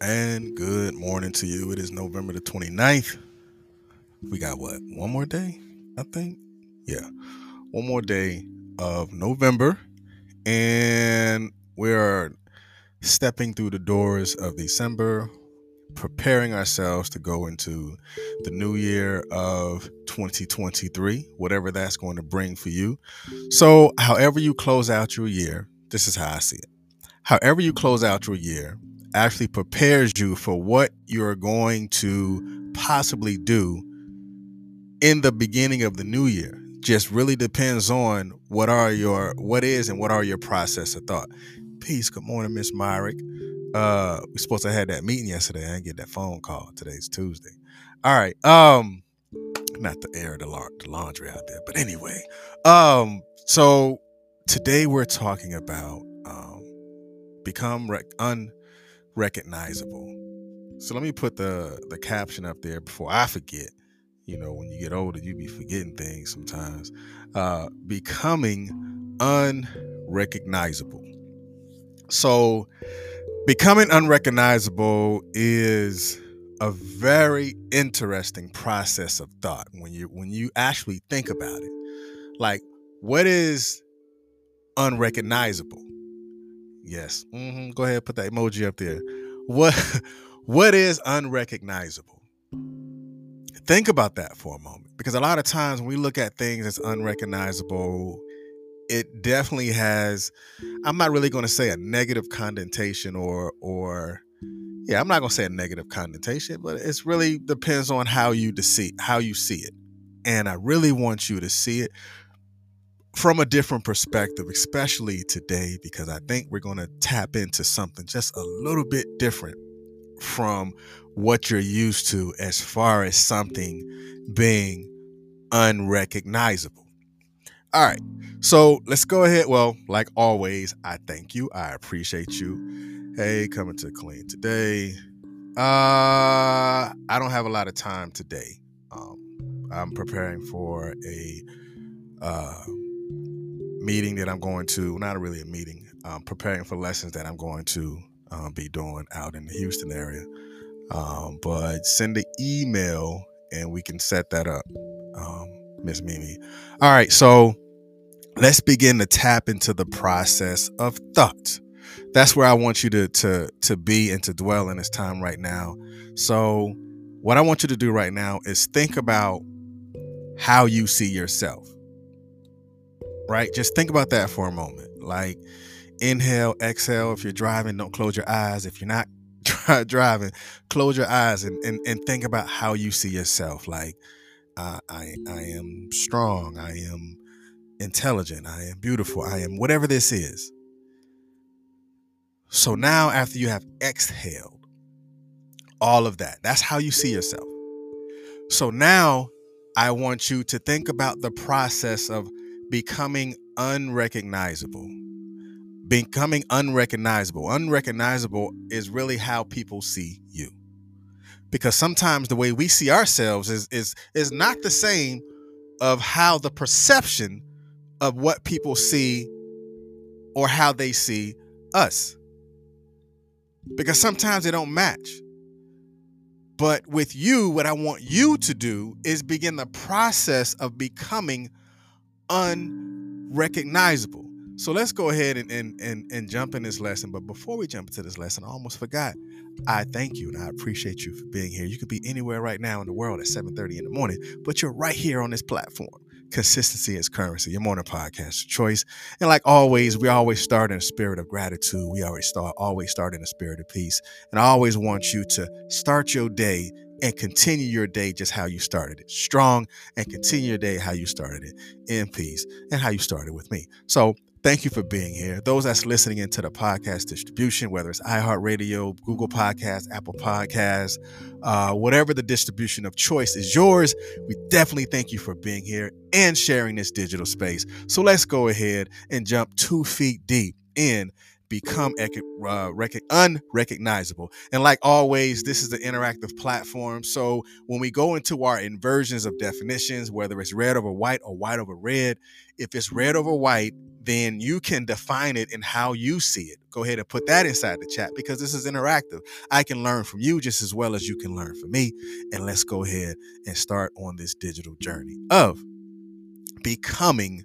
and good morning to you. It is November the 29th. We got what? One more day, I think. Yeah. One more day of November. And we're stepping through the doors of December, preparing ourselves to go into the new year of 2023, whatever that's going to bring for you. So, however you close out your year, this is how I see it. However, you close out your year, actually prepares you for what you're going to possibly do in the beginning of the new year. Just really depends on what are your what is and what are your process of thought. Peace. Good morning miss myrick. Uh we supposed to have that meeting yesterday. I didn't get that phone call. Today's tuesday. All right. Um not the air the, la- the laundry out there but anyway. Um so today we're talking about um become rec- un recognizable. So let me put the the caption up there before I forget. You know, when you get older, you be forgetting things sometimes. Uh, becoming unrecognizable. So, becoming unrecognizable is a very interesting process of thought when you when you actually think about it. Like, what is unrecognizable? Yes. Mm-hmm. Go ahead, put that emoji up there. What what is unrecognizable? Think about that for a moment, because a lot of times when we look at things as unrecognizable, it definitely has. I'm not really going to say a negative connotation or or yeah, I'm not going to say a negative connotation, but it's really depends on how you see how you see it, and I really want you to see it from a different perspective, especially today, because I think we're going to tap into something just a little bit different from what you're used to as far as something being unrecognizable. All right, so let's go ahead. Well, like always, I thank you. I appreciate you. Hey, coming to clean today. Uh, I don't have a lot of time today. Um, I'm preparing for a uh, meeting that I'm going to, not really a meeting, um, preparing for lessons that I'm going to um, be doing out in the Houston area. Um, but send an email and we can set that up, um, Miss Mimi. All right, so let's begin to tap into the process of thought. That's where I want you to to to be and to dwell in this time right now. So, what I want you to do right now is think about how you see yourself right? Just think about that for a moment. Like, inhale, exhale. If you're driving, don't close your eyes. If you're not driving, close your eyes and, and, and think about how you see yourself. Like, uh, I, I am strong. I am intelligent. I am beautiful. I am whatever this is. So now, after you have exhaled all of that, that's how you see yourself. So now, I want you to think about the process of becoming unrecognizable. Becoming unrecognizable. Unrecognizable is really how people see you. Because sometimes the way we see ourselves is is is not the same of how the perception of what people see or how they see us. Because sometimes they don't match. But with you, what I want you to do is begin the process of becoming unrecognizable. So let's go ahead and, and, and, and jump in this lesson. But before we jump into this lesson, I almost forgot. I thank you and I appreciate you for being here. You could be anywhere right now in the world at 7:30 in the morning, but you're right here on this platform. Consistency is currency, your morning podcast choice. And like always, we always start in a spirit of gratitude. We always start always start in a spirit of peace. And I always want you to start your day and continue your day just how you started it. Strong and continue your day how you started it. In peace and how you started with me. So thank you for being here. Those that's listening into the podcast distribution whether it's iheartradio google podcast apple podcast uh, whatever the distribution of choice is yours we definitely thank you for being here and sharing this digital space. So let's go ahead and jump two feet deep in become uh, unrecognizable. And like always, this is the interactive platform. So when we go into our inversions of definitions, whether it's red over white or white over red, if it's red over white, then you can define it in how you see it. Go ahead and put that inside the chat because this is interactive. I can learn from you just as well as you can learn from me. And let's go ahead and start on this digital journey of becoming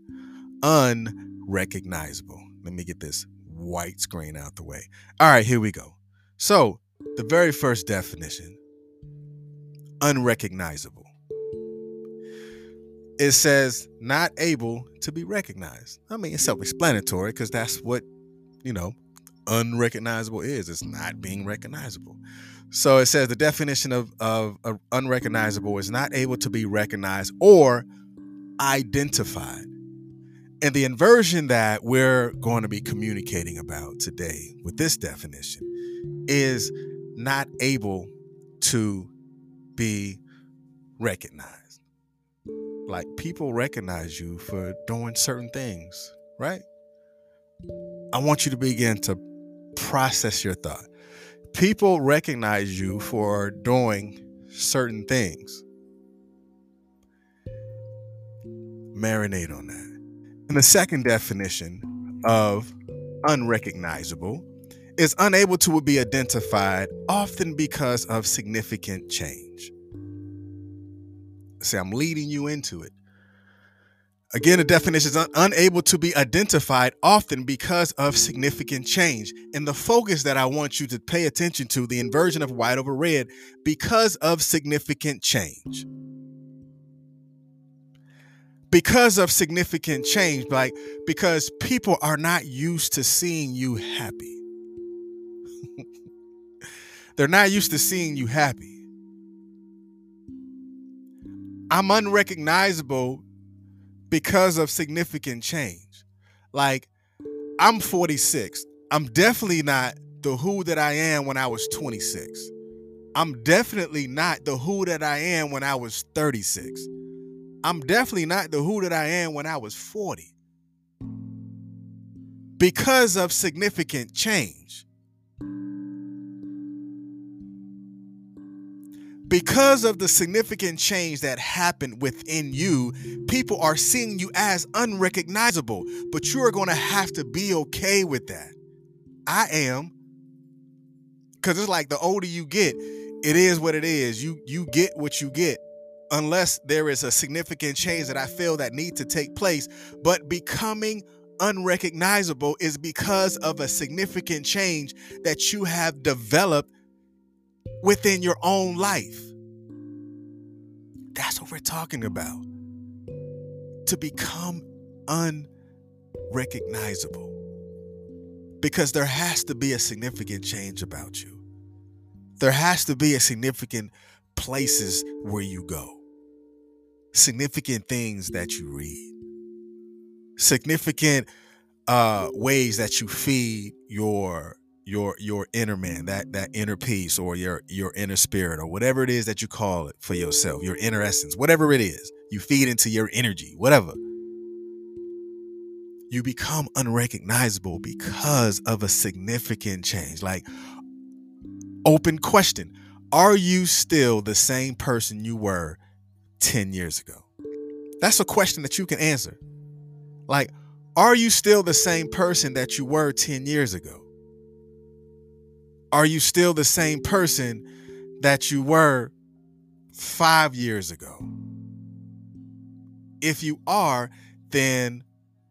unrecognizable. Let me get this white screen out the way. All right, here we go. So, the very first definition unrecognizable. It says not able to be recognized. I mean, it's self explanatory because that's what, you know, unrecognizable is. It's not being recognizable. So it says the definition of, of, of unrecognizable is not able to be recognized or identified. And the inversion that we're going to be communicating about today with this definition is not able to be recognized. Like people recognize you for doing certain things, right? I want you to begin to process your thought. People recognize you for doing certain things. Marinate on that. And the second definition of unrecognizable is unable to be identified, often because of significant change. See, I'm leading you into it. Again, the definition is un- unable to be identified, often because of significant change. And the focus that I want you to pay attention to, the inversion of white over red, because of significant change because of significant change like because people are not used to seeing you happy. They're not used to seeing you happy. I'm unrecognizable because of significant change. Like i'm 46 i'm definitely not the who that i am when i was 26 i'm definitely not the who that i am when i was 36 I'm definitely not the who that I am when I was 40 because of significant change. Because of the significant change that happened within you, people are seeing you as unrecognizable, but you are going to have to be okay with that. I am. Cuz it's like the older you get, it is what it is. You you get what you get unless there is a significant change that I feel that need to take place. But becoming unrecognizable is because of a significant change that you have developed within your own life. That's what we're talking about. To become unrecognizable. Because there has to be a significant change about you. There has to be a significant places where you go significant things that you read, significant uh, ways that you feed your your your inner man, that that inner peace, or your your inner spirit, or whatever it is that you call it for yourself, your inner essence, whatever it is, you feed into your energy, whatever. You become unrecognizable because of a significant change. Like, open question Are you still the same person you were 10 years ago? That's a question that you can answer. Like, are you still the same person that you were 10 years ago? Are you still the same person that you were five years ago? If you are, then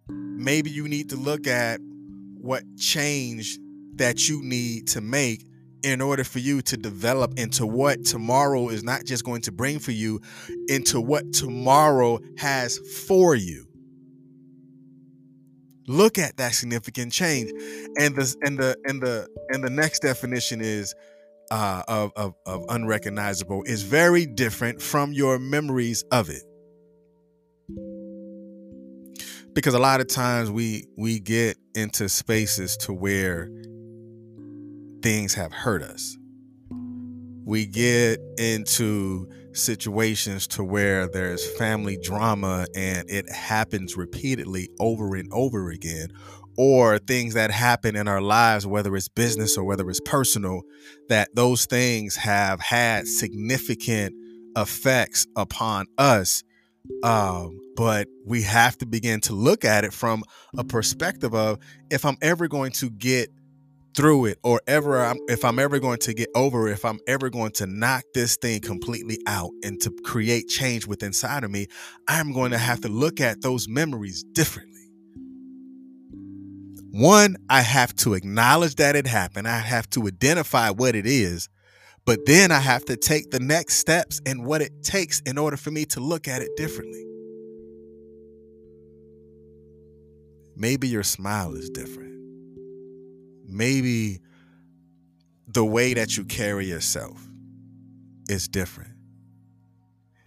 maybe you need to look at what change that you need to make in order for you to develop into what tomorrow is not just going to bring for you, into what tomorrow has for you. Look at that significant change, and the and the and the and the next definition is uh, of, of of unrecognizable is very different from your memories of it because a lot of times we we get into spaces to where things have hurt us. We get into situations to where there's family drama and it happens repeatedly over and over again or things that happen in our lives whether it's business or whether it's personal that those things have had significant effects upon us Um, but we have to begin to look at it from a perspective of if I'm ever going to get through it or ever I'm, if I'm ever going to get over it, if I'm ever going to knock this thing completely out and to create change within inside of me, I'm going to have to look at those memories differently. One, I have to acknowledge that it happened. I have to identify what it is. But then I have to take the next steps and what it takes in order for me to look at it differently. Maybe your smile is different. Maybe the way that you carry yourself is different.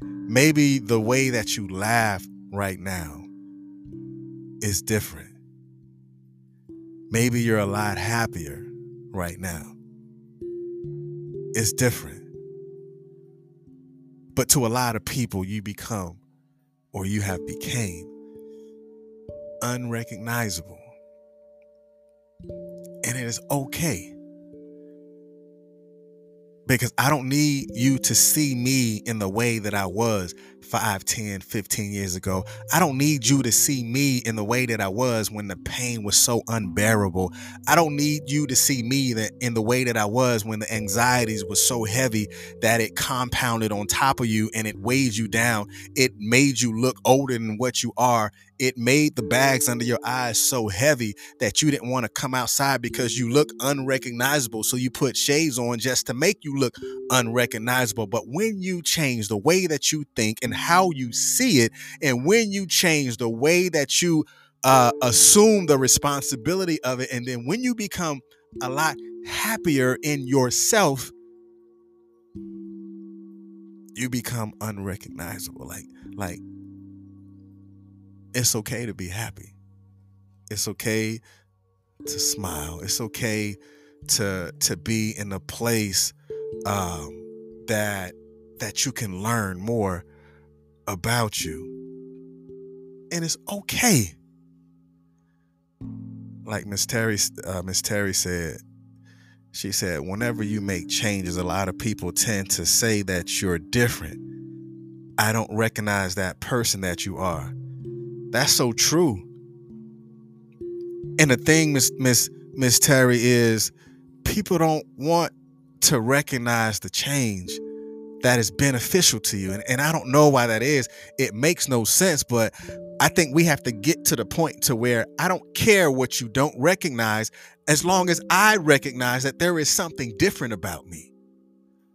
Maybe the way that you laugh right now is different. Maybe you're a lot happier right now. It's different. But to a lot of people, you become or you have became unrecognizable. And it is okay because I don't need you to see me in the way that I was 5, 10, 15 years ago. I don't need you to see me in the way that I was when the pain was so unbearable. I don't need you to see me in the way that I was when the anxieties was so heavy that it compounded on top of you and it weighed you down. It made you look older than what you are it made the bags under your eyes so heavy that you didn't want to come outside because you look unrecognizable. So you put shades on just to make you look unrecognizable. But when you change the way that you think and how you see it, and when you change the way that you uh, assume the responsibility of it, and then when you become a lot happier in yourself, you become unrecognizable. Like, like it's okay to be happy. It's okay to smile. It's okay to to be in a place um, that that you can learn more about you, and it's okay. Like Miss Terry, uh, Miss Terry said, she said, whenever you make changes, a lot of people tend to say that you're different. I don't recognize that person that you are. That's so true. And the thing, Miss Miss Miss Terry, is people don't want to recognize the change that is beneficial to you. And, and I don't know why that is. It makes no sense, but I think we have to get to the point to where I don't care what you don't recognize as long as I recognize that there is something different about me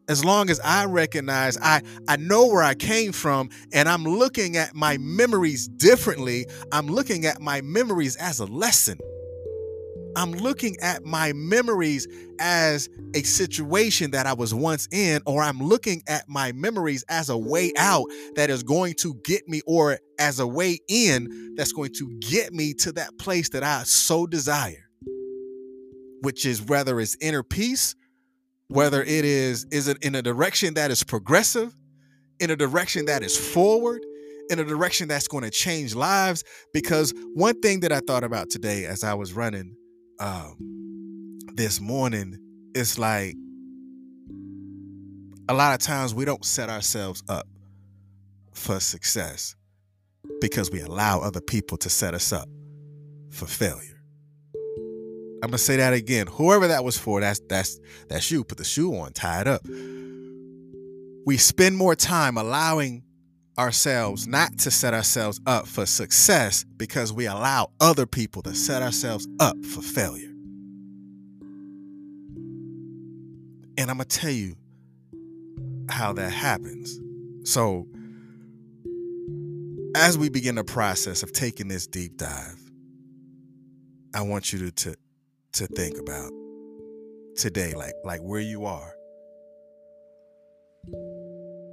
as long as I recognize I I know where I came from and I'm looking at my memories differently, I'm looking at my memories as a lesson. I'm looking at my memories as a situation that I was once in, or I'm looking at my memories as a way out that is going to get me, or as a way in that's going to get me to that place that I so desire, which is whether it's inner peace whether it is is it in a direction that is progressive in a direction that is forward in a direction that's going to change lives? Because one thing that i thought about today as i was running um, this morning is like a lot of times we don't set ourselves up for success because we allow other people to set us up for failure I'm gonna say that again. Whoever that was for, that's that's that's you. Put the shoe on, tie it up. We spend more time allowing ourselves not to set ourselves up for success because we allow other people to set ourselves up for failure. And I'm gonna tell you how that happens. So, as we begin the process of taking this deep dive, I want you to, to to think about today, like like where you are.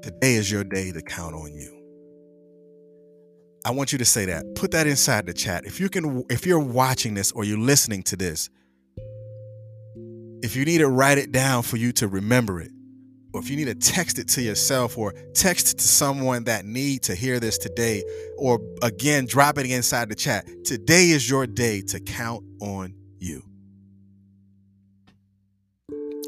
Today is your day to count on you. I want you to say that. Put that inside the chat. If you can if you're watching this or you're listening to this, if you need to write it down for you to remember it, or if you need to text it to yourself or text to someone that need to hear this today, or again, drop it inside the chat. Today is your day to count on you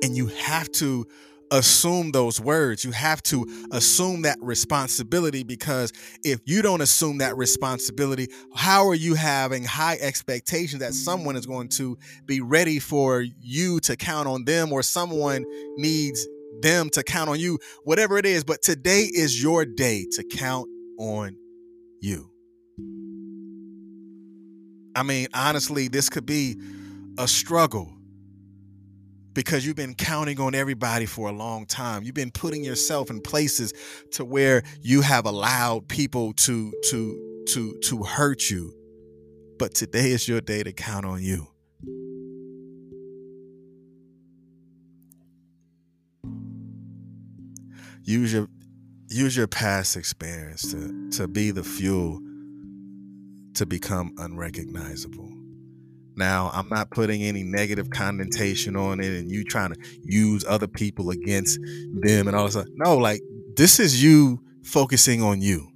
and you have to assume those words. You have to assume that responsibility because if you don't assume that responsibility, how are you having high expectations that someone is going to be ready for you to count on them or someone needs them to count on you, whatever it is. But today is your day to count on you. I mean, honestly, this could be a struggle because you've been counting on everybody for a long time. You've been putting yourself in places to where you have allowed people to to to to hurt you. But today is your day to count on you. use your use your past experience to to be the fuel to become unrecognizable. Now, I'm not putting any negative connotation on it and you trying to use other people against them and all this. No, like this is you focusing on you.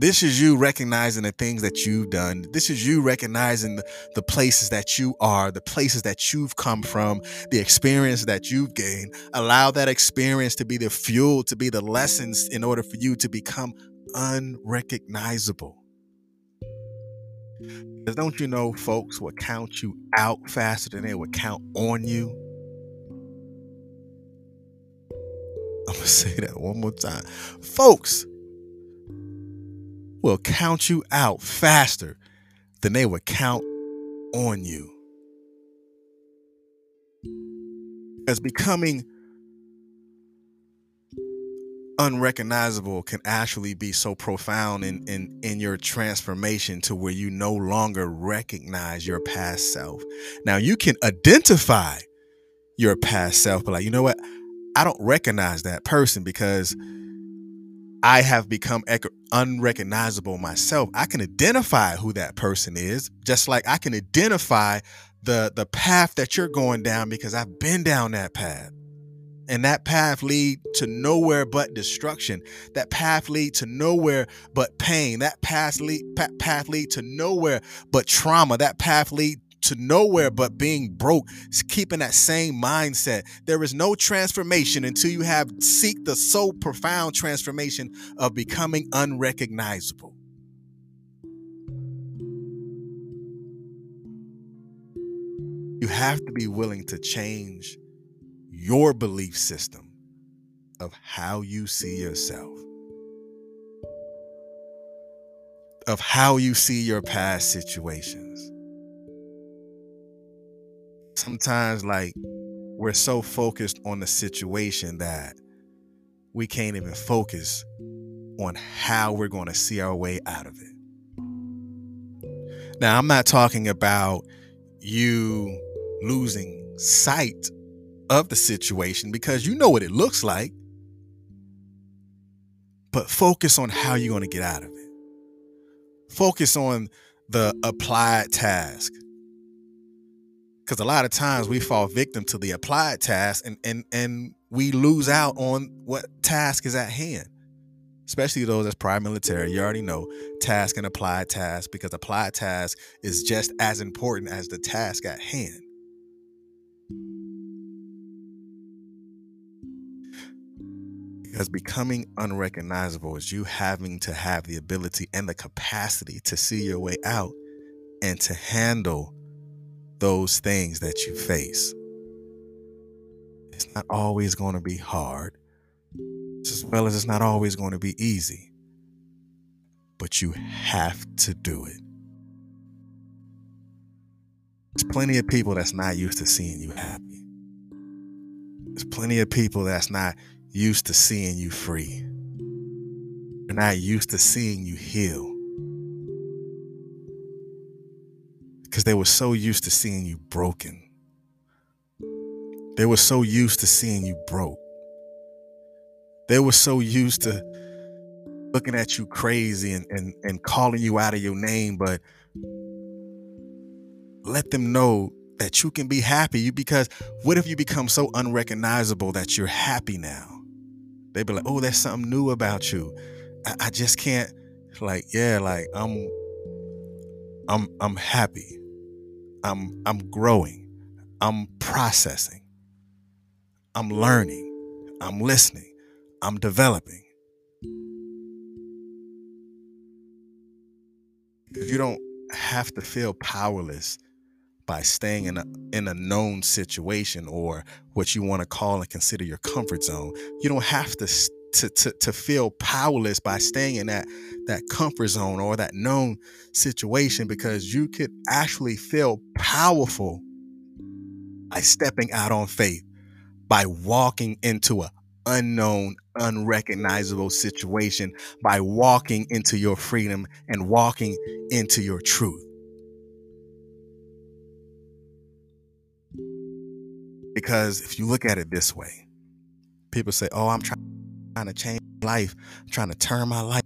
This is you recognizing the things that you've done. This is you recognizing the, the places that you are, the places that you've come from, the experience that you've gained. Allow that experience to be the fuel, to be the lessons in order for you to become unrecognizable. Because don't you know folks will count you out faster than they would count on you? I'm going to say that one more time. Folks will count you out faster than they would count on you. As becoming unrecognizable can actually be so profound in, in in your transformation to where you no longer recognize your past self. Now you can identify your past self, but like, you know what? I don't recognize that person because I have become unrecognizable myself. I can identify who that person is, just like I can identify the the path that you're going down because I've been down that path. And that path lead to nowhere but destruction. That path lead to nowhere but pain. That path lead path lead to nowhere but trauma. That path lead to nowhere but being broke, keeping that same mindset. There is no transformation until you have seek the so profound transformation of becoming unrecognizable. You have to be willing to change your belief system of how you see yourself, of how you see your past situations sometimes like we're so focused on the situation that we can't even focus on how we're going to see our way out of it. Now, I'm not talking about you losing sight of the situation because you know what it looks like, but focus on how you're going to get out of it. Focus on the applied task. Because a lot of times we fall victim to the applied task and and and we lose out on what task is at hand. Especially those that's prior military you already know task and applied task because applied task is just as important as the task at hand because becoming unrecognizable is you having to have the ability and the capacity to see your way out and to handle those things that you face. It's not always going to be hard, as well as it's not always going to be easy, but you have to do it. There's plenty of people that's not used to seeing you happy. There's plenty of people that's not used to seeing you free. They're not used to seeing you heal. because they were so used to seeing you broken. They were so used to seeing you broke. They were so used to looking at you crazy and, and, and calling you out of your name, but let them know that you can be happy because what if you become so unrecognizable that you're happy now? They'd be like, oh, there's something new about you. I, I just can't like, yeah, like I'm I'm I'm happy. I'm I'm growing. I'm processing. I'm learning. I'm listening. I'm developing. You don't have to feel powerless by staying in a in a known situation or what you want to call and consider your comfort zone. You don't have to to, to, to feel powerless by staying in that that comfort zone or that known situation because you could actually feel powerful by stepping out on faith by walking into a unknown unrecognizable situation by walking into your freedom and walking into your truth because if you look at it this way people say oh i'm trying to change my life I'm trying to turn my life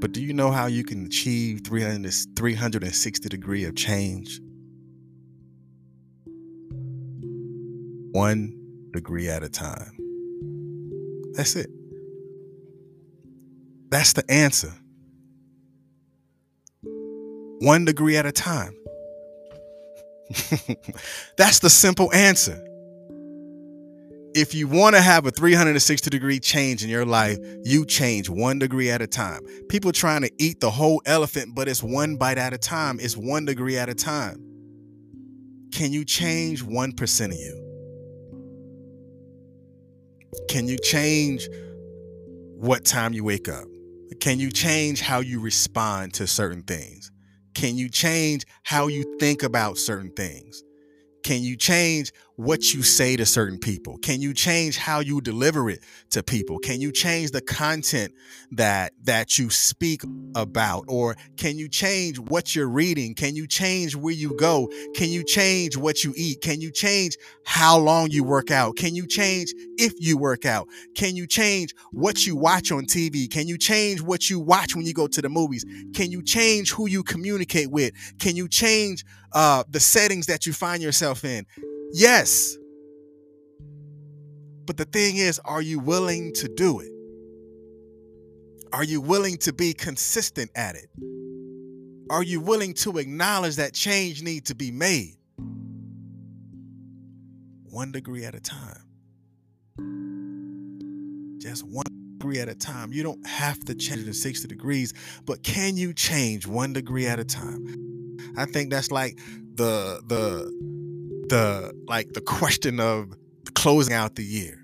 but do you know how you can achieve 300, 360 degree of change one degree at a time. That's it. That's the answer. One degree at a time. That's the simple answer. If you want to have a 360 degree change in your life, you change one degree at a time. People trying to eat the whole elephant, but it's one bite at a time. It's one degree at a time. Can you change 1% of you? Can you change what time you wake up? Can you change how you respond to certain things? Can you change how you think about certain things? Can you change what you say to certain people? Can you change how you deliver it to people? Can you change the content that that you speak about or can you change what you're reading? Can you change where you go? Can you change what you eat? Can you change how long you work out? Can you change if you work out? Can you change what you watch on TV? Can you change what you watch when you go to the movies? Can you change who you communicate with? Can you change uh, the settings that you find yourself in? Yes. But the thing is, are you willing to do it? Are you willing to be consistent at it? Are you willing to acknowledge that change needs to be made? One degree at a time. Just one degree at a time. You don't have to change in 60 degrees, but can you change one degree at a time? I think that's like the the the like the question of closing out the year.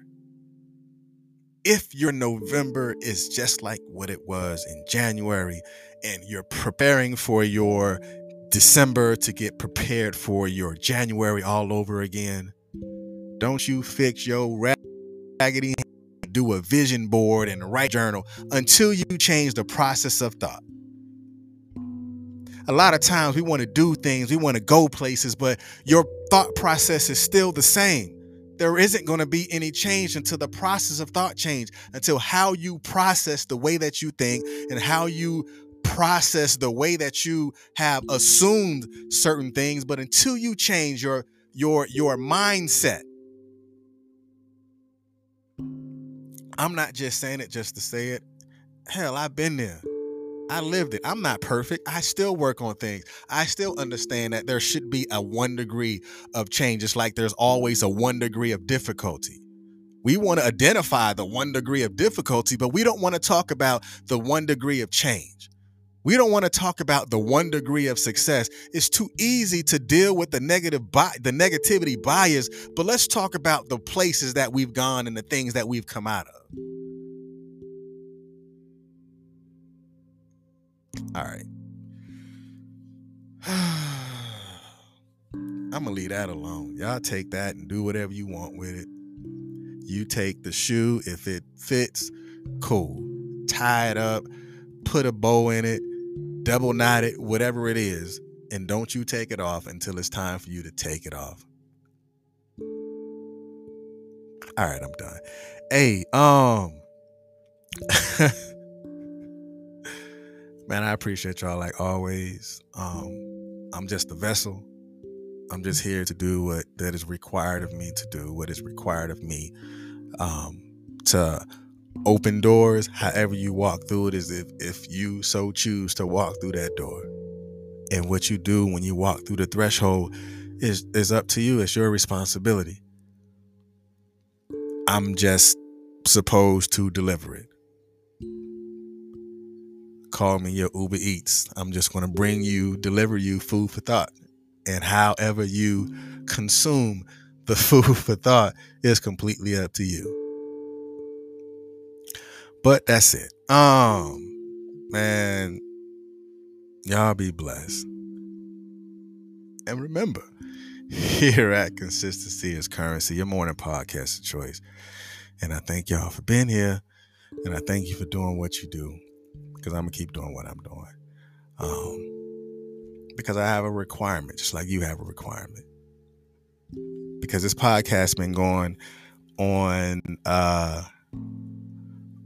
If your November is just like what it was in January and you're preparing for your December to get prepared for your January all over again, don't you fix your raggedy do a vision board and write journal until you change the process of thought a lot of times we want to do things, we want to go places, but your thought process is still the same. There isn't going to be any change until the process of thought change, until how you process the way that you think and how you process the way that you have assumed certain things, but until you change your your your mindset. I'm not just saying it just to say it. Hell, I've been there. I lived it. I'm not perfect. I still work on things. I still understand that there should be a one degree of change, just like there's always a one degree of difficulty. We want to identify the one degree of difficulty, but we don't want to talk about the one degree of change. We don't want to talk about the one degree of success. It's too easy to deal with the negative bi- the negativity bias, but let's talk about the places that we've gone and the things that we've come out of. All right. I'm gonna leave that alone. Y'all take that and do whatever you want with it. You take the shoe if it fits, cool. Tie it up, put a bow in it, double knot it, whatever it is, and don't you take it off until it's time for you to take it off. All right, I'm done. Hey, um man, I appreciate y'all like always. Um, I'm just a vessel. I'm just here to do what that is required of me to do, what is required of me um, to open doors. However you walk through it is if if you so choose to walk through that door, and what you do when you walk through the threshold is is up to you. It's your responsibility. I'm just supposed to deliver it. Call me your Uber Eats. I'm just going to bring you, deliver you food for thought. And however you consume the food for thought is completely up to you. But that's it. Um, man, y'all be blessed. And remember, here at Consistency is Currency, your morning podcast of choice. And I thank y'all for being here. And I thank you for doing what you do. Because I'm to keep doing what I'm doing. Um, because I have a requirement, just like you have a requirement. Because this podcast been going on uh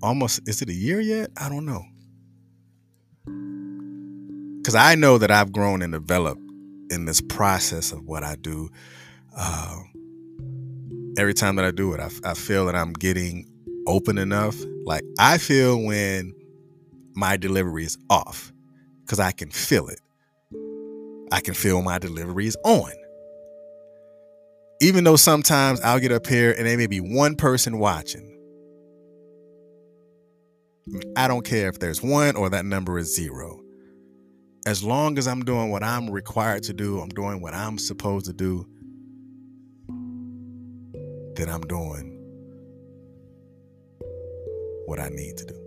almost is it a year yet? I don't know. Cause I know that I've grown and developed in this process of what I do. Uh, every time that I do it, I, I feel that I'm getting open enough. Like I feel when my delivery is off because I can feel it. I can feel my delivery is on. Even though sometimes I'll get up here and there may be one person watching. I don't care if there's one or that number is zero as long as I'm doing what I'm required to do, I'm doing what I'm supposed to do, then I'm doing what I need to do.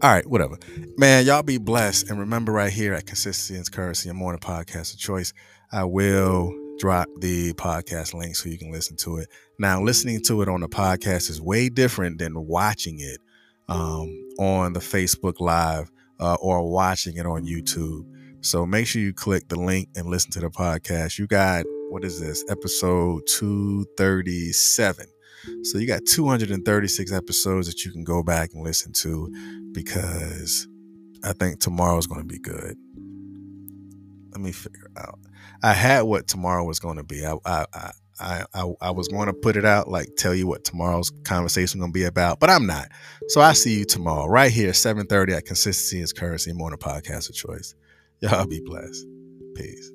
All right, whatever. Man, y'all be blessed. And remember, right here at Consistency and Currency, a morning podcast of choice, I will drop the podcast link so you can listen to it. Now, listening to it on the podcast is way different than watching it um, on the Facebook Live uh, or watching it on YouTube. So make sure you click the link and listen to the podcast. You got, what is this, episode 237. So you got 236 episodes that you can go back and listen to because I think tomorrow's going to be good. Let me figure out. I had what tomorrow was going to be. I, I, I, I, I was going to put it out, like tell you what tomorrow's conversation going to be about, but I'm not. So I see you tomorrow, right here, 7:30 at Consistency is Currency Morning Podcast of Choice. Y'all be blessed. Peace.